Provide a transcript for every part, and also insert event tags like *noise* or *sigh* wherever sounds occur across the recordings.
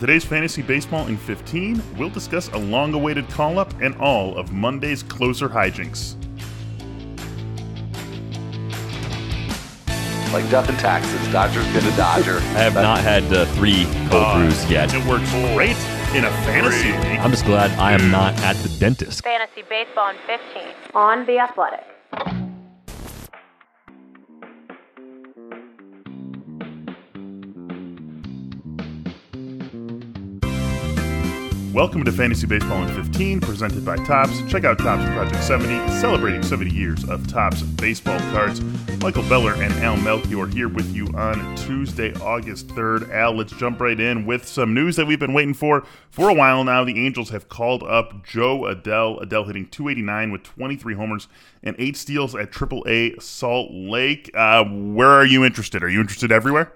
today's Fantasy Baseball in 15, we'll discuss a long awaited call up and all of Monday's closer hijinks. Like death and taxes, Dodger's been a Dodger. *laughs* I have not had uh, three cold Uh, brews yet. It works great in a fantasy league. I'm just glad I am not at the dentist. Fantasy Baseball in 15 on The Athletic. Welcome to Fantasy Baseball in 15, presented by Topps. Check out Topps Project 70, celebrating 70 years of Topps baseball cards. Michael Beller and Al Melchior here with you on Tuesday, August 3rd. Al, let's jump right in with some news that we've been waiting for for a while now. The Angels have called up Jo Adell. Adell hitting 289 with 23 homers and 8 steals at AAA Salt Lake. Uh, where are you interested? Are you interested everywhere?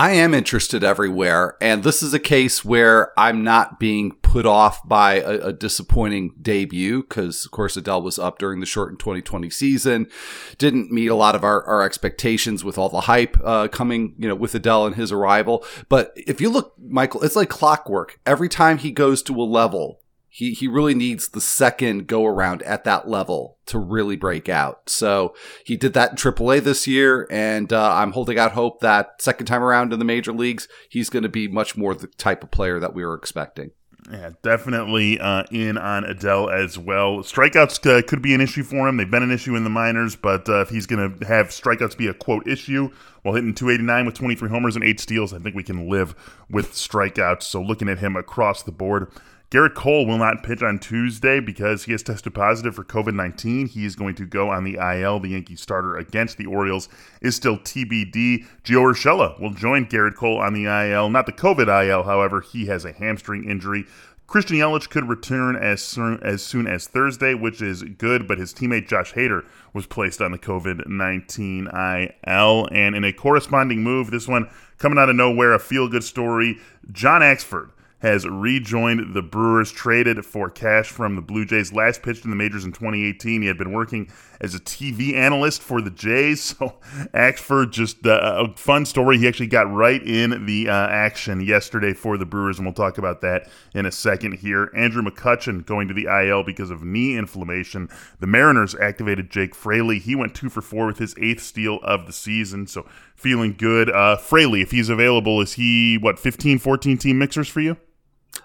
I am interested everywhere, and this is a case where I'm not being put off by a, a disappointing debut because, of course, Adell was up during the shortened 2020 season, didn't meet a lot of our, our expectations with all the hype uh, coming, you know, with Adell and his arrival. But if you look, Michael, it's like clockwork. Every time he goes to a level, he he really needs the second go around at that level to really break out. So he did that in AAA this year, and uh, I'm holding out hope that second time around in the major leagues, he's going to be much more the type of player that we were expecting. Yeah, definitely uh, in on Adell as well. Strikeouts uh, could be an issue for him. They've been an issue in the minors, but uh, if he's going to have strikeouts be a quote issue while hitting 289 with 23 homers and eight steals, I think we can live with strikeouts. So looking at him across the board. Gerrit Cole will not pitch on Tuesday because he has tested positive for COVID 19. He is going to go on the IL. The Yankee starter against the Orioles is still TBD. Gio Urshela will join Gerrit Cole on the IL. Not the COVID IL, however, he has a hamstring injury. Christian Yelich could return as soon, as soon as Thursday, which is good, but his teammate Josh Hader was placed on the COVID 19 IL. And in a corresponding move, this one coming out of nowhere, a feel good story, John Axford has rejoined the Brewers, traded for cash from the Blue Jays. Last pitched in the majors in 2018. He had been working as a TV analyst for the Jays. *laughs* So, Axford, just uh, a fun story. He actually got right in the uh, action yesterday for the Brewers, and we'll talk about that in a second here. Andrew McCutchen going to the IL because of knee inflammation. The Mariners activated Jake Fraley. He went two for four with his eighth steal of the season. So, feeling good. Uh, Fraley, if he's available, is he, what, 15, 14 team mixers for you?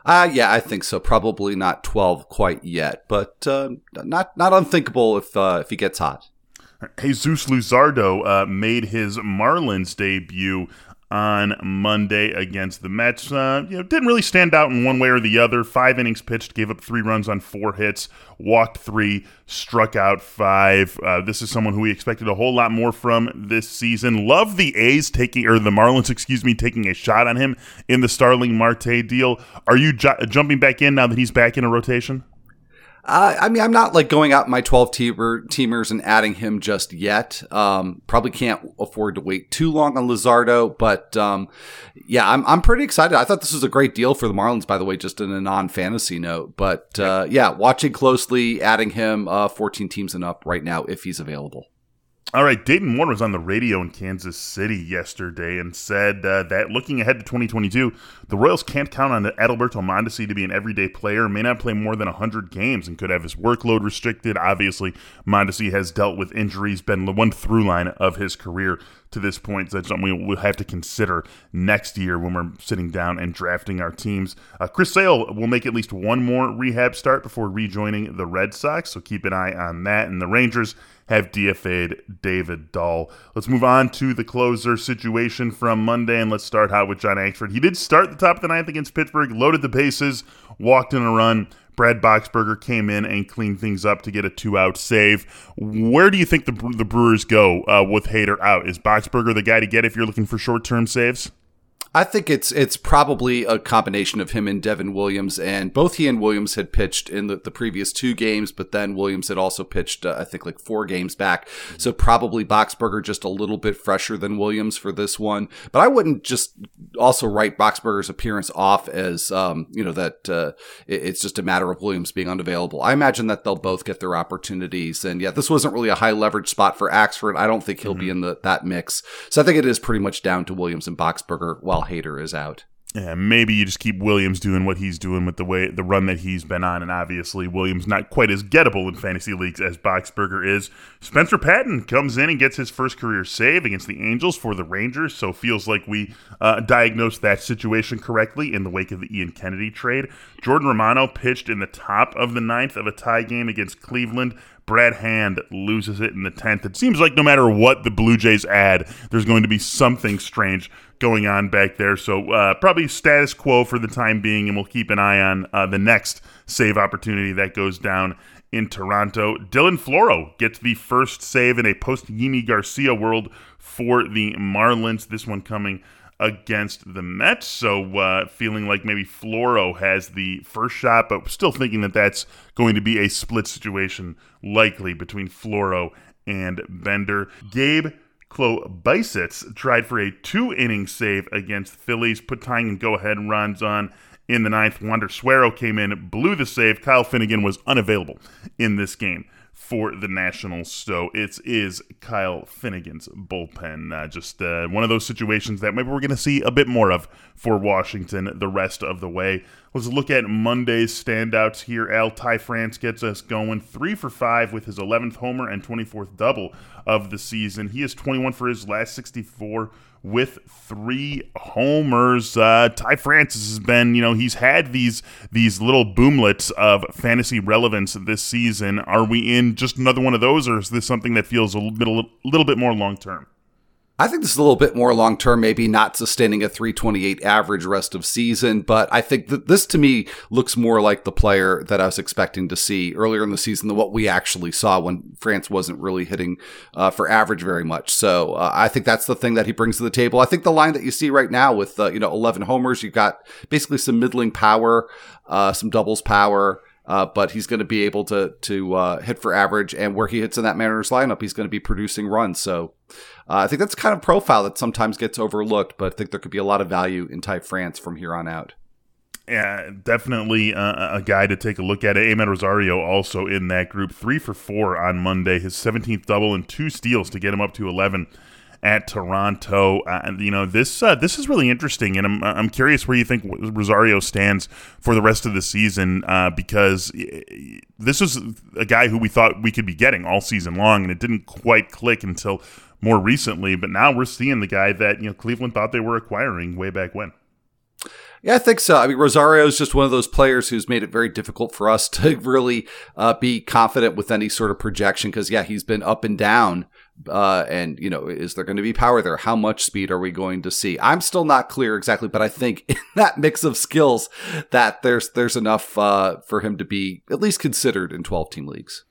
Uh, yeah, I think so. Probably not 12 quite yet, but uh, not not unthinkable if uh, if he gets hot. Jesus Luzardo uh, made his Marlins debut on Monday against the Mets. Uh, you know, didn't really stand out in one way or the other. Five innings pitched, gave up three runs on four hits, walked three, struck out five. Uh, this is someone who we expected a whole lot more from this season. Love the A's taking, or the Marlins, excuse me, taking a shot on him in the Starling Marte deal. Are you ju- jumping back in now that he's back in a rotation? Uh, I mean, I'm not like going out my 12 teamer, teamers and adding him just yet. Um, probably can't afford to wait too long on Luzardo, but um, yeah, I'm I'm pretty excited. I thought this was a great deal for the Marlins, by the way, just in a non fantasy note. But uh, yeah, watching closely, adding him uh, 14 teams and up right now if he's available. All right, Dayton Moore was on the radio in Kansas City yesterday and said uh, that looking ahead to 2022, the Royals can't count on Adalberto Mondesi to be an everyday player, may not play more than 100 games, and could have his workload restricted. Obviously, Mondesi has dealt with injuries, been the one through line of his career to this point. So that's something we'll have to consider next year when we're sitting down and drafting our teams. Uh, Chris Sale will make at least one more rehab start before rejoining the Red Sox, so keep an eye on that. And the Rangers have DFA'd David Dahl. Let's move on to the closer situation from Monday, and let's start out with John Axford. He did start the top of the ninth against Pittsburgh, loaded the bases, walked in a run. Brad Boxberger came in and cleaned things up to get a two-out save. Where do you think the the Brewers go uh, with Hader out? Is Boxberger the guy to get if you're looking for short-term saves? I think it's it's probably a combination of him and Devin Williams, and both he and Williams had pitched in the, the previous two games, but then Williams had also pitched, uh, I think, like four games back. So probably Boxberger just a little bit fresher than Williams for this one. But I wouldn't just also write Boxberger's appearance off as, um, you know, that uh, it, it's just a matter of Williams being unavailable. I imagine that they'll both get their opportunities, and yeah, this wasn't really a high leverage spot for Axford. I don't think he'll mm-hmm. be in the that mix. So I think it is pretty much down to Williams and Boxberger while Hader is out. Yeah, maybe you just keep Williams doing what he's doing with the way the run that he's been on, and obviously Williams not quite as gettable in fantasy leagues as Boxberger is. Spencer Patton comes in and gets his first career save against the Angels for the Rangers, so feels like we uh, diagnosed that situation correctly in the wake of the Ian Kennedy trade. Jordan Romano pitched in the top of the ninth of a tie game against Cleveland. Brad Hand loses it in the 10th. It seems like no matter what the Blue Jays add, there's going to be something strange going on back there. So uh, probably status quo for the time being, and we'll keep an eye on uh, the next save opportunity that goes down in Toronto. Dylan Floro gets the first save in a post Yimi Garcia world for the Marlins. This one coming against the Mets. So uh, feeling like maybe Floro has the first shot, but still thinking that that's going to be a split situation likely between Floro and Bender. Gabe Klobosits tried for a two inning save against Phillies, put tying and go ahead runs on in the ninth. Wander Suero came in, blew the save. Kyle Finnegan was unavailable in this game for the Nationals. So it is Kyle Finnegan's bullpen. Uh, just uh, one of those situations that maybe we're going to see a bit more of for Washington the rest of the way. Let's look at Monday's standouts here. Al Ty France gets us going three for five with his 11th homer and 24th double of the season. He is 21 for his last 64 with three homers. Uh, Ty Francis has been, you know, he's had these these little boomlets of fantasy relevance this season. Are we in just another one of those, or is this something that feels a little a little bit more long term? I think this is a little bit more long term, maybe not sustaining a 328 average rest of season, but I think that this to me looks more like the player that I was expecting to see earlier in the season than what we actually saw when France wasn't really hitting uh, for average very much. So uh, I think that's the thing that he brings to the table. I think the line that you see right now with, uh, you know, 11 homers, you've got basically some middling power, uh, some doubles power. Uh, but he's going to be able to to uh, hit for average, and where he hits in that Mariners lineup, he's going to be producing runs. So uh, I think that's kind of profile that sometimes gets overlooked, but I think there could be a lot of value in Ty France from here on out. Yeah, definitely uh, a guy to take a look at. Amed Rosario also in that group, three for four on Monday, his 17th double and two steals to get him up to 11 at Toronto. Uh, you know this uh, this is really interesting, and I'm I'm curious where you think Rosario stands for the rest of the season uh, because this was a guy who we thought we could be getting all season long, and it didn't quite click until more recently. But now we're seeing the guy that you know Cleveland thought they were acquiring way back when. Yeah, I think so. I mean, Rosario is just one of those players who's made it very difficult for us *laughs* to really uh, be confident with any sort of projection because, yeah, he's been up and down. Uh, and, you know, is there going to be power there? How much speed are we going to see? I'm still not clear exactly, but I think *laughs* in that mix of skills that there's there's enough uh, for him to be at least considered in 12 team leagues.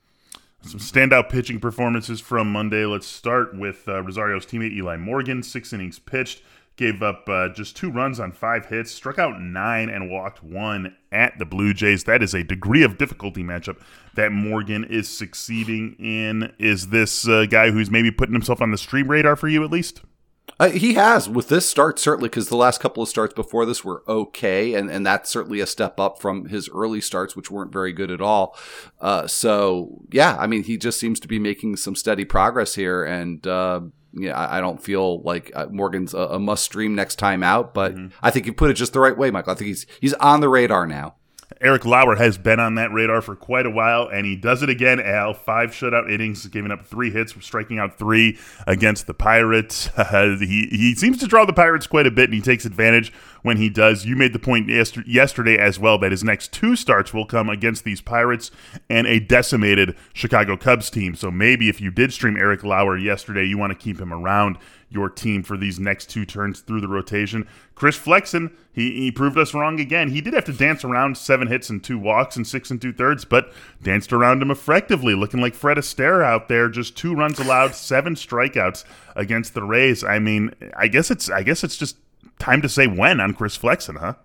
Some standout pitching performances from Monday. Let's start with uh, Rosario's teammate Eli Morgan. Six innings pitched, gave up uh, just two runs on five hits, struck out nine, and walked one at the Blue Jays. That is a degree of difficulty matchup that Morgan is succeeding in. Is this a guy who's maybe putting himself on the stream radar for you at least? Uh, he has with this start certainly because the last couple of starts before this were okay, and and that's certainly a step up from his early starts, which weren't very good at all. Uh, so yeah, I mean, he just seems to be making some steady progress here, and uh, yeah, I, I, don't feel like uh, Morgan's a, a, must stream next time out, but mm-hmm. I think you put it just the right way, Michael. I think he's he's on the radar now. Eric Lauer has been on that radar for quite a while, and he does it again. Al five shutout innings, giving up three hits, striking out three against the Pirates. Uh, *laughs* he he seems to draw the Pirates quite a bit, and he takes advantage when he does. You made the point yesterday as well that his next two starts will come against these Pirates and a decimated Chicago Cubs team. So maybe if you did stream Eric Lauer yesterday, you want to keep him around your team for these next two turns through the rotation. Chris Flexen, he, he proved us wrong again. He did have to dance around seven hits and two walks and six and two thirds, but danced around him effectively, looking like Fred Astaire out there. Just two runs allowed, *laughs* seven strikeouts against the Rays. I mean, I guess it's I guess it's just time to say when on Chris Flexen, huh?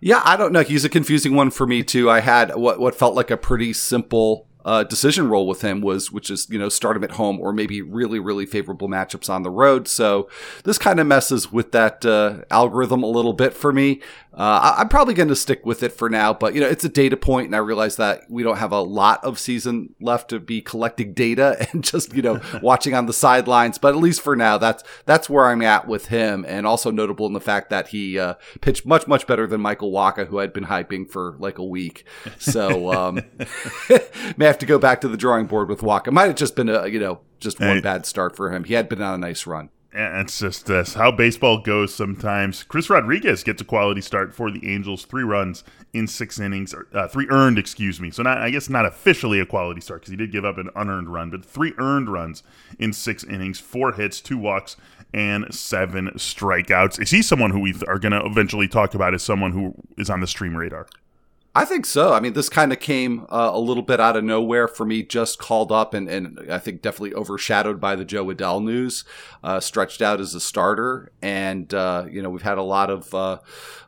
Yeah, I don't know. He's a confusing one for me too. I had what what felt like a pretty simple uh, decision role with him was, which is, you know, start him at home or maybe really, really favorable matchups on the road. So this kind of messes with that uh, algorithm a little bit for me. Uh, I- I'm probably going to stick with it for now, but you know, it's a data point, and I realize that we don't have a lot of season left to be collecting data *laughs* and just you know *laughs* watching on the sidelines. But at least for now, that's that's where I'm at with him, and also notable in the fact that he uh, pitched much much better than Michael Wacha, who I'd been hyping for like a week. So um, *laughs* may have to go back to the drawing board with Wacha. Might have just been a you know just one bad start for him. He had been on a nice run. It's just this how baseball goes sometimes. Chris Rodriguez gets a quality start for the Angels, three runs in six innings, uh, three earned, excuse me. So not, I guess not officially a quality start because he did give up an unearned run, but three earned runs in six innings, four hits, two walks, and seven strikeouts. Is he someone who we are going to eventually talk about as someone who is on the stream radar? I think so. I mean, this kind of came uh, a little bit out of nowhere for me, just called up and, and I think definitely overshadowed by the Jo Adell news, uh, stretched out as a starter. And, uh, you know, we've had a lot of uh,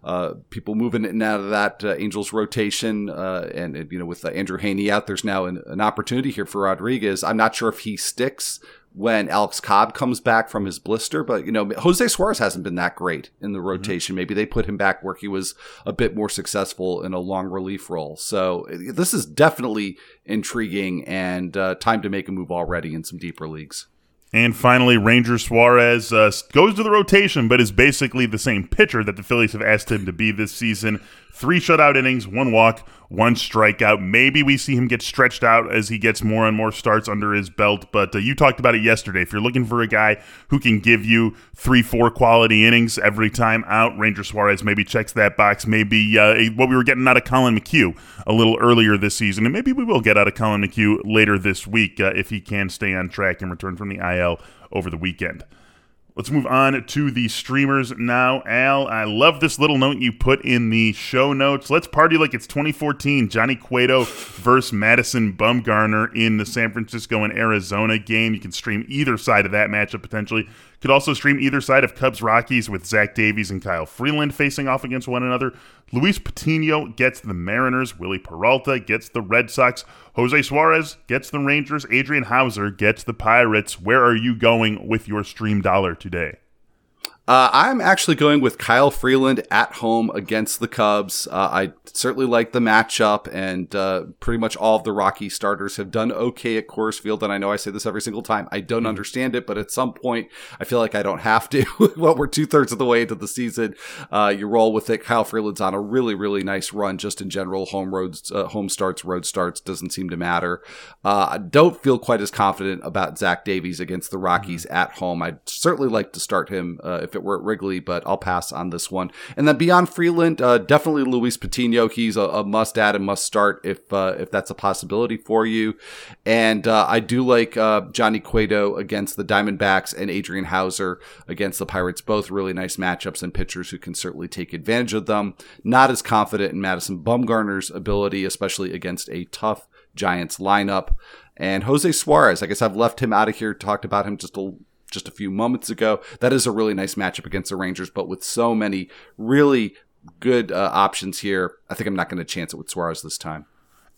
uh, people moving in and out of that uh, Angels rotation. And, you know, with Andrew Heaney out, there's now an, an opportunity here for Rodriguez. I'm not sure if he sticks when Alex Cobb comes back from his blister. But, you know, Jose Suarez hasn't been that great in the rotation. Maybe they put him back where he was a bit more successful in a long relief role. So this is definitely intriguing and uh, time to make a move already in some deeper leagues. And finally, Ranger Suarez uh, goes to the rotation, but is basically the same pitcher that the Phillies have asked him to be this season. Three shutout innings, one walk, one strikeout. Maybe we see him get stretched out as he gets more and more starts under his belt. But uh, you talked about it yesterday. If you're looking for a guy who can give you three, four quality innings every time out, Ranger Suarez maybe checks that box. Maybe uh, what we were getting out of Collin McHugh a little earlier this season, and maybe we will get out of Collin McHugh later this week uh, if he can stay on track and return from the IL over the weekend. Let's move on to the streamers now. Al, I love this little note you put in the show notes. Let's party like it's 2014. Johnny Cueto versus Madison Bumgarner in the San Francisco and Arizona game. You can stream either side of that matchup potentially. Could also stream either side of Cubs Rockies with Zach Davies and Kyle Freeland facing off against one another. Luis Patino gets the Mariners. Wily Peralta gets the Red Sox. Jose Suarez gets the Rangers. Adrian Houser gets the Pirates. Where are you going with your stream dollar today? Uh, I'm actually going with Kyle Freeland at home against the Cubs. Uh, I certainly like the matchup, and uh, pretty much all of the Rocky starters have done okay at Coors Field. And I know I say this every single time. I don't understand it, but at some point, I feel like I don't have to. *laughs* well, we're two thirds of the way into the season. Uh, you roll with it. Kyle Freeland's on a really, really nice run, just in general. Home roads, uh, home starts, road starts doesn't seem to matter. Uh, I don't feel quite as confident about Zach Davies against the Rockies at home. I'd certainly like to start him uh, if it were at Wrigley, but I'll pass on this one. And then beyond Freeland, uh, definitely Luis Patino. He's a, a must add and must start if uh, if that's a possibility for you. And uh, I do like uh, Johnny Cueto against the Diamondbacks and Adrian Houser against the Pirates. Both really nice matchups and pitchers who can certainly take advantage of them. Not as confident in Madison Bumgarner's ability, especially against a tough Giants lineup. And Jose Suarez, I guess I've left him out of here. Talked about him just a just a few moments ago. That is a really nice matchup against the Rangers, but with so many really good uh, options here, I think I'm not going to chance it with Suarez this time.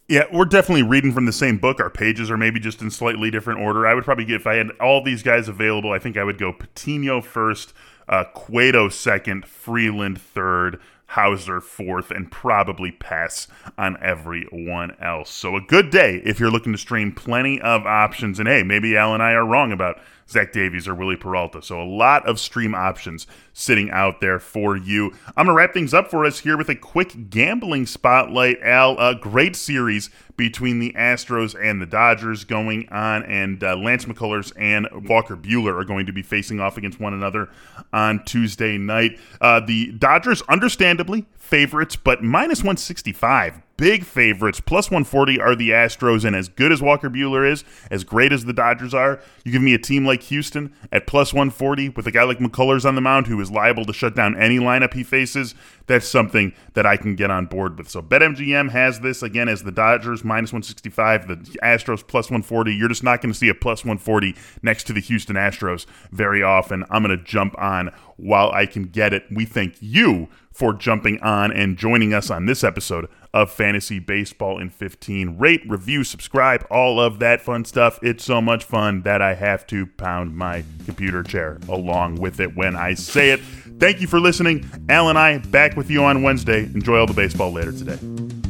Yeah, we're definitely reading from the same book. Our pages are maybe just in slightly different order. I would probably get if I had all these guys available. I think I would go Patino first, uh, Cueto second, Freeland third, Houser fourth, and probably pass on everyone else. So a good day if you're looking to stream plenty of options. And hey, maybe Al and I are wrong about Zach Davies or Wily Peralta. So a lot of stream options sitting out there for you. I'm gonna wrap things up for us here with a quick gambling spotlight. Al, a great series between the Astros and the Dodgers going on, and uh, Lance McCullers and Walker Buehler are going to be facing off against one another on Tuesday night. Uh, the Dodgers, understandably, favorites, but minus 165. Big favorites. Plus 140 are the Astros, and as good as Walker Buehler is, as great as the Dodgers are, you give me a team like Houston at plus 140 with a guy like McCullers on the mound who is liable to shut down any lineup he faces. That's something that I can get on board with. So BetMGM has this again as the Dodgers minus 165, the Astros plus 140. You're just not going to see a plus 140 next to the Houston Astros very often. I'm going to jump on while I can get it. We thank you for jumping on and joining us on this episode of Fantasy Baseball in 15. Rate, review, subscribe, all of that fun stuff. It's so much fun that I have to pound my computer chair along with it when I say it. Thank you for listening. Al and I back with you on Wednesday. Enjoy all the baseball later today.